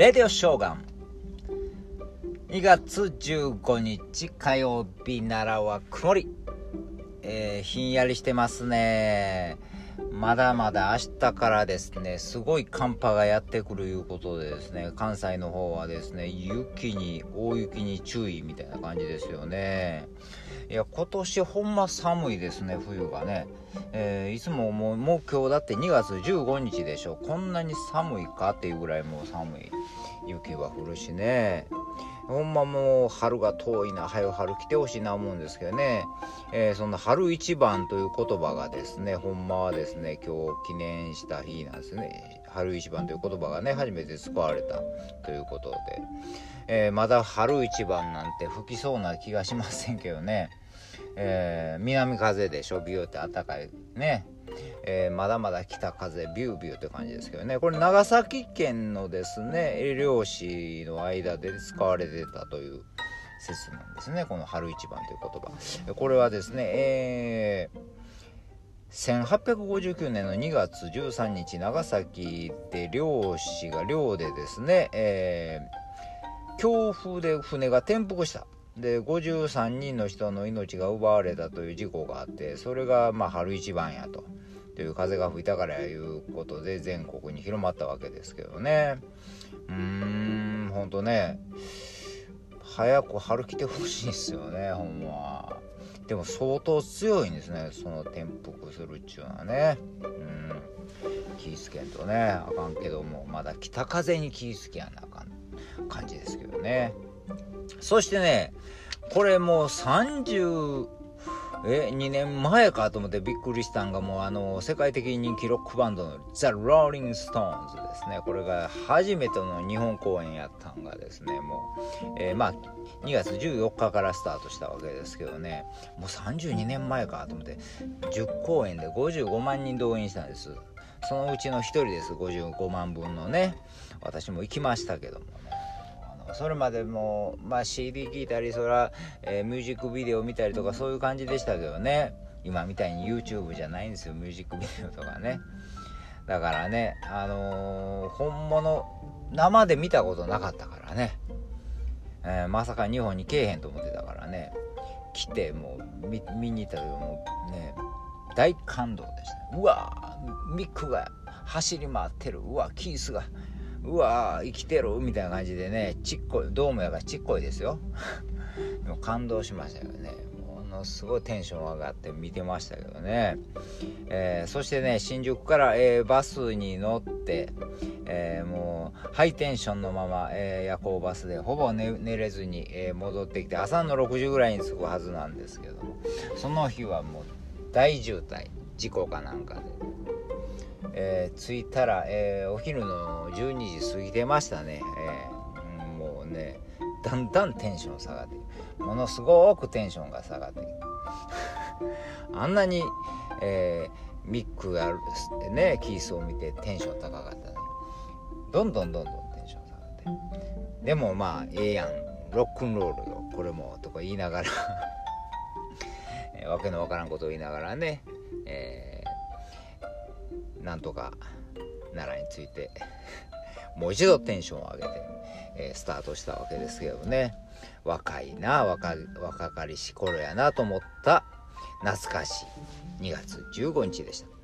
レディオショーガン。2月15日火曜日奈良は曇り、えー、ひんやりしてますね。まだまだ明日からですねすごい寒波がやってくるいうことでですね関西の方はですね雪に大雪に注意みたいな感じですよね。いや今年ほんま寒いですね冬がね、えー、いつももうもう今日だって2月15日でしょ。こんなに寒いかっていうぐらいもう寒い。雪は降るしね。ほんまもう春が遠いな、早春来てほしいな思うんですけどね、えー、そんな春一番という言葉がですね、ほんまはですね、今日記念した日なんですね。春一番という言葉がね、初めて使われたということで、えー、まだ春一番なんて吹きそうな気がしませんけどね、えー、南風でしょ、ビューって暖かい。ね。えー、まだまだ北風ビュービューって感じですけどね。これ長崎県のですね漁師の間で使われてたという説なんですね。この春一番という言葉。これはですねえー、1859年の2月13日長崎で漁師が漁でですね、えー、強風で船が転覆した。で53人の人の命が奪われたという事故があってそれがまあ春一番やと。という風が吹いたからやいうことで全国に広まったわけですけどね。うーんほんとね。早く春来てほしいっすよねほんま。でも相当強いんですねその転覆するっちゅうのはね。うん。気ぃつけんとねあかんけどもまだ北風に気ぃつけやなあかん感じですけどね。そしてねこれもう30え2年前かと思ってびっくりしたんがもうあの世界的人気ロックバンドのザ・ローリング・ストーンズですね。これが初めての日本公演やったんがですねもう、えー、まあ2月14日からスタートしたわけですけどね。もう32年前かと思って10公演で55万人動員したんです。そのうちの1人です。55万分のね私も行きましたけどもね。それまでも、まあ、CD 聴いたりそら、えー、ミュージックビデオ見たりとかそういう感じでしたけどね。今みたいに YouTube じゃないんですよ。ミュージックビデオとかね。だからねあのー、本物生で見たことなかったからね、えー、まさか日本に来えへんと思ってたからね。来てもう見見に行ったけどもね大感動でした。うわミックが走り回ってる。うわキースがうわ生きてるみたいな感じでねちっこいドームやからちっこいですよ。でも感動しましたよね。ものすごいテンション上がって見てましたけどね、えー、そしてね新宿から、えー、バスに乗って、えー、もうハイテンションのまま、え夜行バスでほぼ寝寝れずに、え戻ってきて朝の6時ぐらいに着くはずなんですけども。その日はもう大渋滞事故かなんかで。えー、着いたら、えー、お昼の12時過ぎてましたね、えー、もうねだんだんテンション下がってものすごくテンションが下がって あんなに、えー、ミックがあるですってねキースを見てテンション高かったねどんどんどんどんテンション下がって。でもまあええやん。ロックンロールよ。これもとか言いながら。えわけのわからんことを言いながらね、えーなんとか奈良について もう一度テンションを上げて、えー、スタートしたわけですけどね若いな若若かりし頃やなと思った懐かしい2月15日でした。